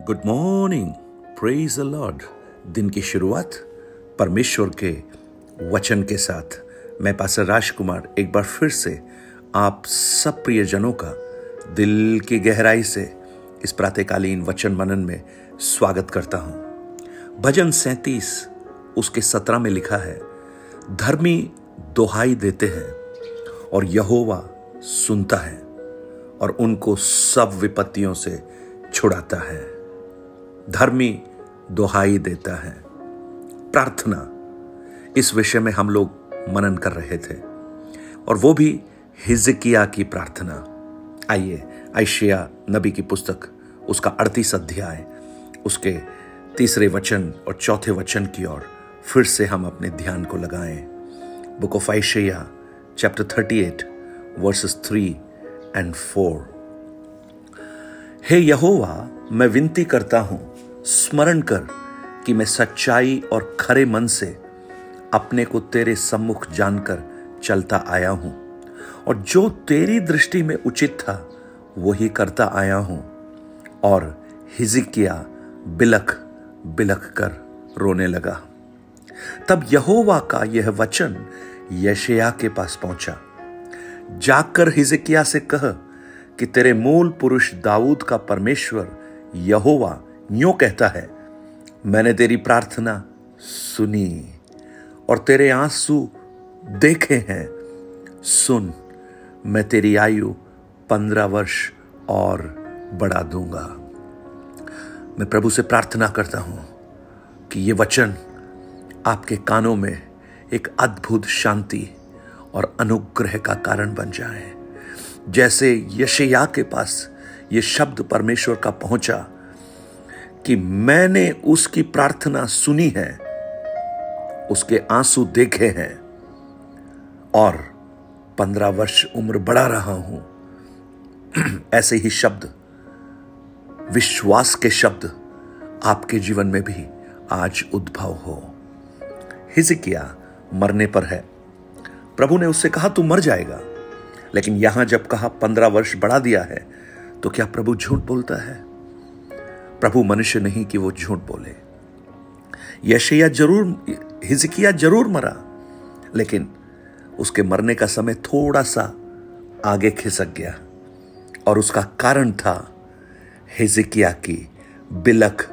Good morning praise the Lord दिन की शुरुआत परमेश्वर के वचन के साथ। मैं पासर राजकुमार एक बार फिर से आप सब प्रियजनों का दिल की गहराई से इस प्रातःकालीन वचन मनन में स्वागत करता हूँ। भजन सैतीस, उसके सत्रह में लिखा है, धर्मी दोहाई देते हैं और यहोवा सुनता है और उनको सब विपत्तियों से छुड़ाता है। धर्मी दोहाई देता है। प्रार्थना इस विषय में हम लोग मनन कर रहे थे। और वो भी हिजकिया की प्रार्थना। आइए ऐशिया नबी की पुस्तक, उसका अड़तीस अध्याय, उसके तीसरे वचन और चौथे वचन की ओर फिर से हम अपने ध्यान को लगाएँ। Book of Isaiah chapter thirty eight verses three and four हे यहोवा, मैं विनती करता हूँ स्मरण कर कि मैं सच्चाई और खरे मन से अपने को तेरे सम्मुख जानकर चलता आया हूँ। और जो तेरी दृष्टि में उचित था, वही करता आया हूँ। और हिजिकिया बिलख बिलख कर रोने लगा। तब यहोवा का यह वचन यशया के पास पहुँचा। जाकर हिजकिया से कह कि तेरे मूल पुरुष दाऊद का परमेश्वर यहोवा यूँ कहता है, मैंने तेरी प्रार्थना सुनी और तेरे आँसू देखे हैं। सुन, मैं तेरी आयु पंद्रह वर्ष और बढ़ा दूँगा। मैं प्रभु से प्रार्थना करता हूँ कि ये वचन आपके कानों में एक अद्भुत शांति और अनुग्रह का कारण बन जाए। जैसे यशया के पास ये शब्द परमेश्वर का पहुँचा कि मैंने उसकी प्रार्थना सुनी है, उसके आँसू देखे हैं और पंद्रह वर्ष उम्र बढ़ा रहा हूँ। ऐसे ही शब्द, विश्वास के शब्द आपके जीवन में भी आज उद्भव हो। हिजकिया मरने पर है। प्रभु ने उससे कहा, तू मर जाएगा। लेकिन यहाँ जब कहा पंद्रह वर्ष बढ़ा दिया है तो क्या प्रभु झूठ बोलता है? प्रभु मनुष्य नहीं कि वो झूठ बोले। यशया ज़रूर हिजकिया ज़रूर मरा, लेकिन उसके मरने का समय थोड़ा सा आगे खिसक गया और उसका कारण था हिजकिया की बिलख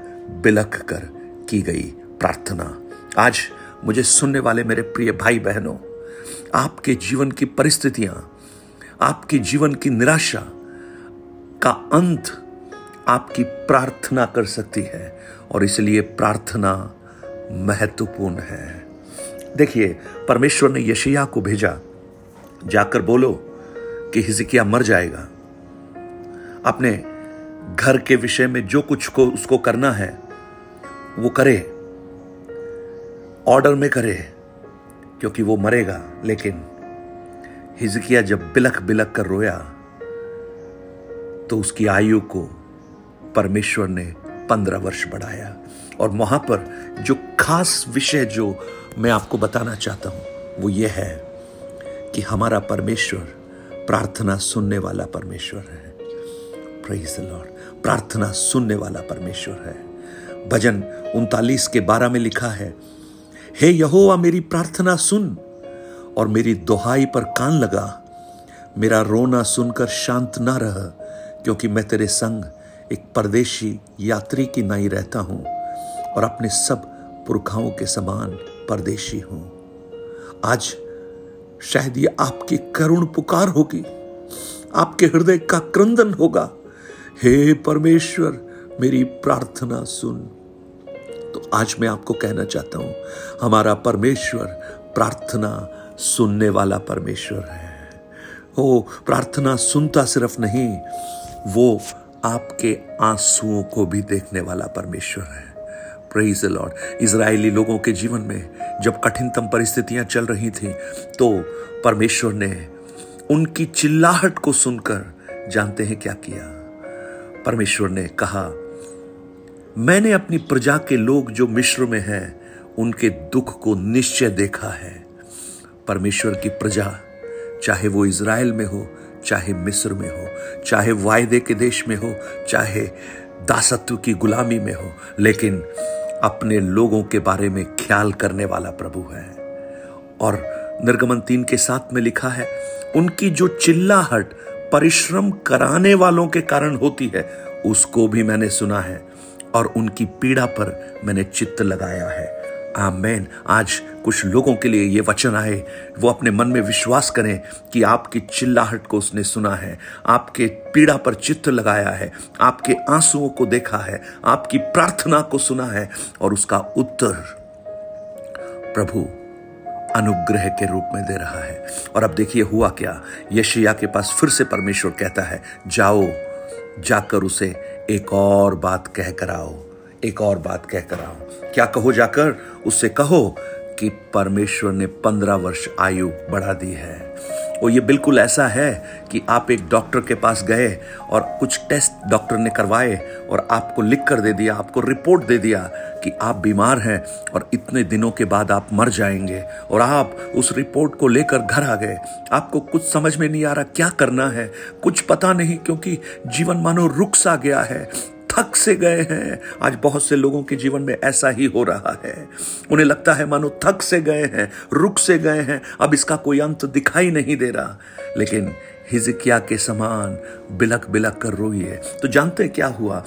बिलख कर की गई प्रार्थना। आज मुझे सुनने वाले मेरे प्रिय भाई बहनों आपके जीवन की परिस्थितियाँ, आपके जीवन की निराशा का अंत आपकी प्रार्थना कर सकती है और इसलिए प्रार्थना महत्वपूर्ण है। देखिए, परमेश्वर ने यशिया को भेजा। जाकर बोलो कि हिजकिया मर जाएगा। अपने घर के विषय में जो कुछ को उसको करना है, वो करे। ऑर्डर में करे, क्योंकि वो मरेगा। लेकिन हिजकिया जब बिलख बिलख कर रोया तो उसकी आयु को परमेश्वर ने पंद्रह वर्ष बढ़ाया। और वहाँ पर जो खास विषय जो मैं आपको बताना चाहता हूँ, वो ये है कि हमारा परमेश्वर प्रार्थना सुनने वाला परमेश्वर है। लॉर्ड प्रार्थना सुनने वाला परमेश्वर है। भजन उनतालीस के बारह में लिखा है, हे यहोवा, मेरी प्रार्थना सुन। और मेरी दोहाई पर कान लगा। मेरा रोना सुनकर शांत ना रह, क्योंकि मैं तेरे संग एक परदेशी यात्री की नाई रहता हूँ और अपने सब पुरखाओं के समान परदेशी हूँ। आज शायद ये आपकी करुण पुकार होगी। आपके हृदय का क्रंदन होगा। हे परमेश्वर, मेरी प्रार्थना सुन। तो आज मैं आपको कहना चाहता हूँ, हमारा परमेश्वर प्रार्थना सुनने वाला परमेश्वर है। ओ, प्रार्थना सुनता सिर्फ़ नहीं, वो आपके आंसुओं को भी देखने वाला परमेश्वर है। प्रेज लॉर्ड इसराइली लोगों के जीवन में जब कठिनतम परिस्थितियाँ चल रही थी तो परमेश्वर ने उनकी चिल्लाहट को सुनकर जानते हैं क्या किया। परमेश्वर ने कहा, मैंने अपनी प्रजा के लोग जो मिश्र में हैं, उनके दुख को निश्चय देखा है। परमेश्वर की प्रजा, चाहे वो इज़राइल में हो चाहे मिस्र में हो, चाहे वायदे के देश में हो, चाहे दासत्व की गुलामी में हो, लेकिन अपने लोगों के बारे में ख्याल करने वाला प्रभु है। और निर्गमन तीन के साथ में लिखा है, उनकी जो चिल्लाहट परिश्रम कराने वालों के कारण होती है, उसको भी मैंने सुना है, और उनकी पीड़ा पर मैंने चित्त लगाया है। आमेन। आज कुछ लोगों के लिए ये वचन आए। वो अपने मन में विश्वास करें कि आपकी चिल्लाहट को उसने सुना है। आपके पीड़ा पर चित्र लगाया है। आपके आंसुओं को देखा है। आपकी प्रार्थना को सुना है। और उसका उत्तर प्रभु अनुग्रह के रूप में दे रहा है। और अब देखिए हुआ क्या? यशिया के पास फिर से परमेश्वर कहता है, जाओ, जाकर उसे एक और बात कह कर आओ। एक और बात कह कर आओ क्या कहो जाकर? उससे कहो कि परमेश्वर ने पंद्रह वर्ष आयु बढ़ा दी है। और ये बिल्कुल ऐसा है कि आप एक डॉक्टर के पास गए और कुछ टेस्ट डॉक्टर ने करवाए और आपको लिख कर दे दिया, आपको रिपोर्ट दे दिया कि आप बीमार हैं और इतने दिनों के बाद आप मर जाएँगे और आप उस रिपोर्ट को लेकर घर आ गए। आपको कुछ समझ में नहीं आ रहा क्या करना है। कुछ पता नहीं क्योंकि जीवन मानो रुक सा गया है। थक से गए हैं। आज बहुत से लोगों के जीवन में ऐसा ही हो रहा है। उन्हें लगता है, मानो थक से गए हैं, रुक से गए हैं। अब इसका कोई अंत दिखाई नहीं दे रहा। लेकिन हिजकिया के समान बिलक बिलक कर रोइए। तो जानते हैं क्या हुआ?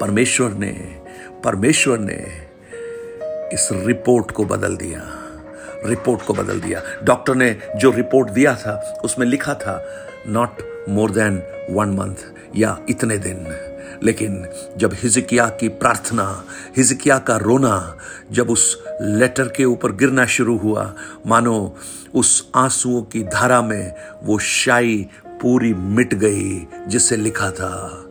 परमेश्वर ने परमेश्वर ने इस रिपोर्ट को बदल दिया। रिपोर्ट को बदल दिया। डॉक्टर ने जो रिपोर्ट दिया था, उसमें लिखा था, not more than one month या इतने दिन। लेकिन जब हिजकिया की प्रार्थना हिजकिया का रोना जब उस लेटर के ऊपर गिरना शुरू हुआ, मानो उस आंसुओं की धारा में वो शाई पूरी मिट गई जिसे लिखा था।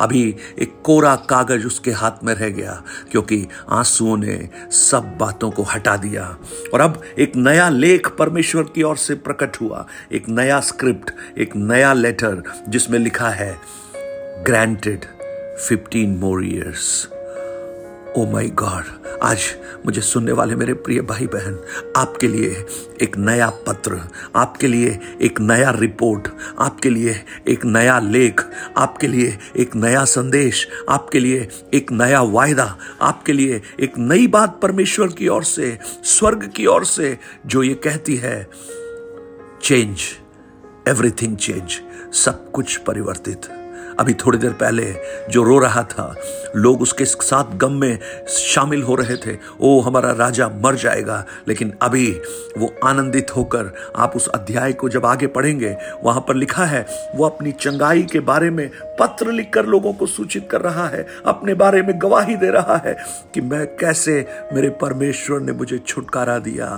अभी एक कोरा कागज़ उसके हाथ में रह गया, क्योंकि आंसुओं ने सब बातों को हटा दिया। और अब एक नया लेख परमेश्वर की ओर से प्रकट हुआ, एक नया स्क्रिप्ट, एक नया लेटर जिसमें लिखा है granted fifteen more years O my God आज मुझे सुनने वाले मेरे प्रिय भाई बहन, आपके लिए एक नया पत्र, आपके लिए एक नया रिपोर्ट आपके लिए एक नया लेख, आपके लिए एक नया संदेश, आपके लिए एक नया वायदा, आपके लिए एक नई बात परमेश्वर की ओर से, स्वर्ग की ओर से जो ये कहती है चेंज एवरीथिंग चेंज सब कुछ परिवर्तित. अभी थोड़ी देर पहले जो रो रहा था, लोग उसके साथ गम में शामिल हो रहे थे। ओ, हमारा राजा मर जाएगा, लेकिन अभी वो आनंदित होकर आप उस अध्याय को जब आगे पढ़ेंगे, वहाँ पर लिखा है, वो अपनी चंगाई के बारे में पत्र लिखकर लोगों को सूचित कर रहा है, अपने बारे में गवाही दे रहा है कि मैं कैसे मेरे परमेश्वर ने मुझे छुटकारा दिया।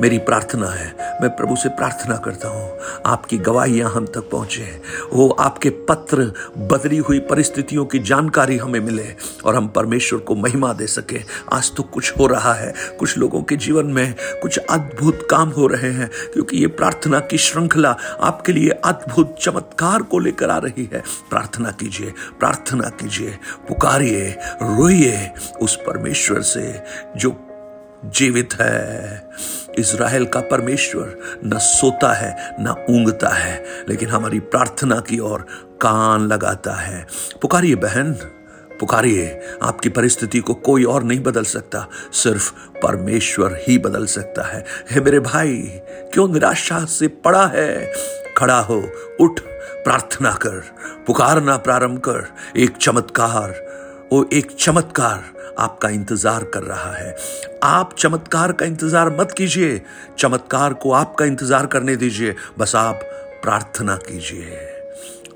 मेरी प्रार्थना है। मैं प्रभु से प्रार्थना करता हूँ। आपकी गवाहियाँ हम तक पहुँचे। वो आपके पत्र, बदली हुई परिस्थितियों की जानकारी हमें मिले और हम परमेश्वर को महिमा दे सके। आज तो कुछ हो रहा है। कुछ लोगों के जीवन में कुछ अद्भुत काम हो रहे हैं, क्योंकि ये प्रार्थना की श्रृंखला आपके लिए अद्भुत, चमत्कार को लेकर आ रही है। प्रार्थना कीजिए प्रार्थना कीजिए। पुकारिए, रोइए उस परमेश्वर से, जो जीवित है। इसराइल का परमेश्वर न सोता है, न ऊंगता है, लेकिन हमारी प्रार्थना की ओर कान लगाता है। पुकारिए बहन, पुकारिए, आपकी परिस्थिति को कोई और नहीं बदल सकता, सिर्फ़ परमेश्वर ही बदल सकता है। हे मेरे भाई, क्यों निराशा से पड़ा है? खड़ा हो, उठ, प्रार्थना कर, पुकारना प्रारंभ कर, एक चमत्कार वो एक चमत्कार आपका इंतज़ार कर रहा है। आप चमत्कार का इंतज़ार मत कीजिए। चमत्कार को आपका इंतज़ार करने दीजिए। बस आप प्रार्थना कीजिए।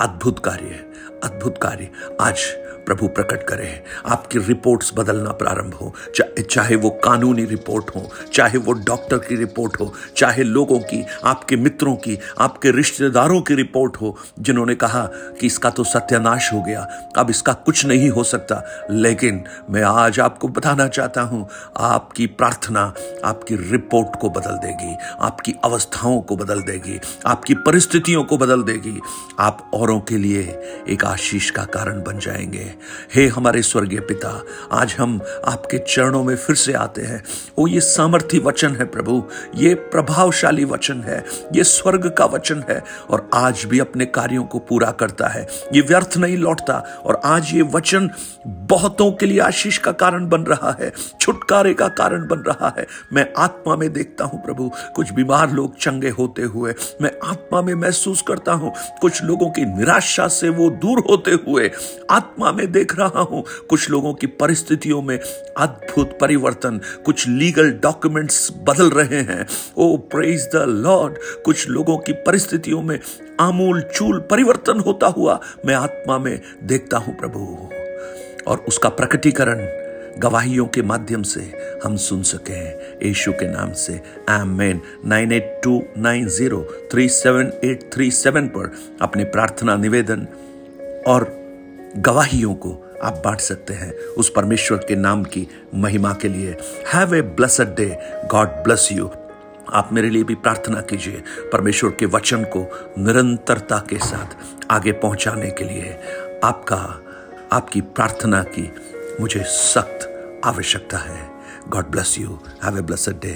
अद्भुत कार्य अद्भुत कार्य। आज प्रभु प्रकट करे। आपकी रिपोर्ट्स बदलना प्रारंभ हो। चा, चाहे वो कानूनी रिपोर्ट हो चाहे वो डॉक्टर की रिपोर्ट हो चाहे लोगों की आपके मित्रों की आपके रिश्तेदारों की रिपोर्ट हो जिन्होंने कहा कि इसका तो सत्यानाश हो गया। अब इसका कुछ नहीं हो सकता। लेकिन मैं आज आपको बताना चाहता हूँ आपकी प्रार्थना आपकी रिपोर्ट को बदल देगी आपकी अवस्थाओं को बदल देगी आपकी परिस्थितियों को बदल देगी। आप औरों के लिए एक आशीष का कारण बन जाएँगे। हे हमारे स्वर्गीय पिता, आज हम आपके चरणों में फिर से आते हैं। ओ, ये सामर्थी वचन है प्रभु, ये प्रभावशाली वचन है, ये स्वर्ग का वचन है, और आज भी अपने कार्यों को पूरा करता है। ये व्यर्थ नहीं लौटता, और आज ये वचन बहुतों के लिए आशीष का कारण बन रहा है, छुटकारे का कारण बन रहा है। मैं आत्मा में देखता हूँ प्रभु, कुछ बीमार लोग चंगे होते हुए। मैं आत्मा में महसूस करता हूँ, कुछ लोगों की निराशा से वो दूर होते हुए। आत्मा में देख रहा हूँ। कुछ लोगों की परिस्थितियों में अद्भुत परिवर्तन, कुछ लीगल डॉक्यूमेंट्स बदल रहे हैं। ओ प्रेज द लॉर्ड कुछ लोगों की परिस्थितियों में आमूल चूल परिवर्तन होता हुआ मैं आत्मा में देखता हूँ प्रभु। और उसका प्रकटीकरण गवाहियों के माध्यम से हम सुन सके हैं। यीशु के नाम से, आमेन। Nine eight two nine zero three seven eight three seven पर अपने प्रार्थना, निवेदन और गवाहियों को आप बांट सकते हैं उस परमेश्वर के नाम की महिमा के लिए। Have a blessed day God bless you आप मेरे लिए भी प्रार्थना कीजिए परमेश्वर के वचन को निरंतरता के साथ आगे पहुँचाने के लिए। आपका, आपकी प्रार्थना की मुझे सख्त आवश्यकता है। God bless you have a blessed day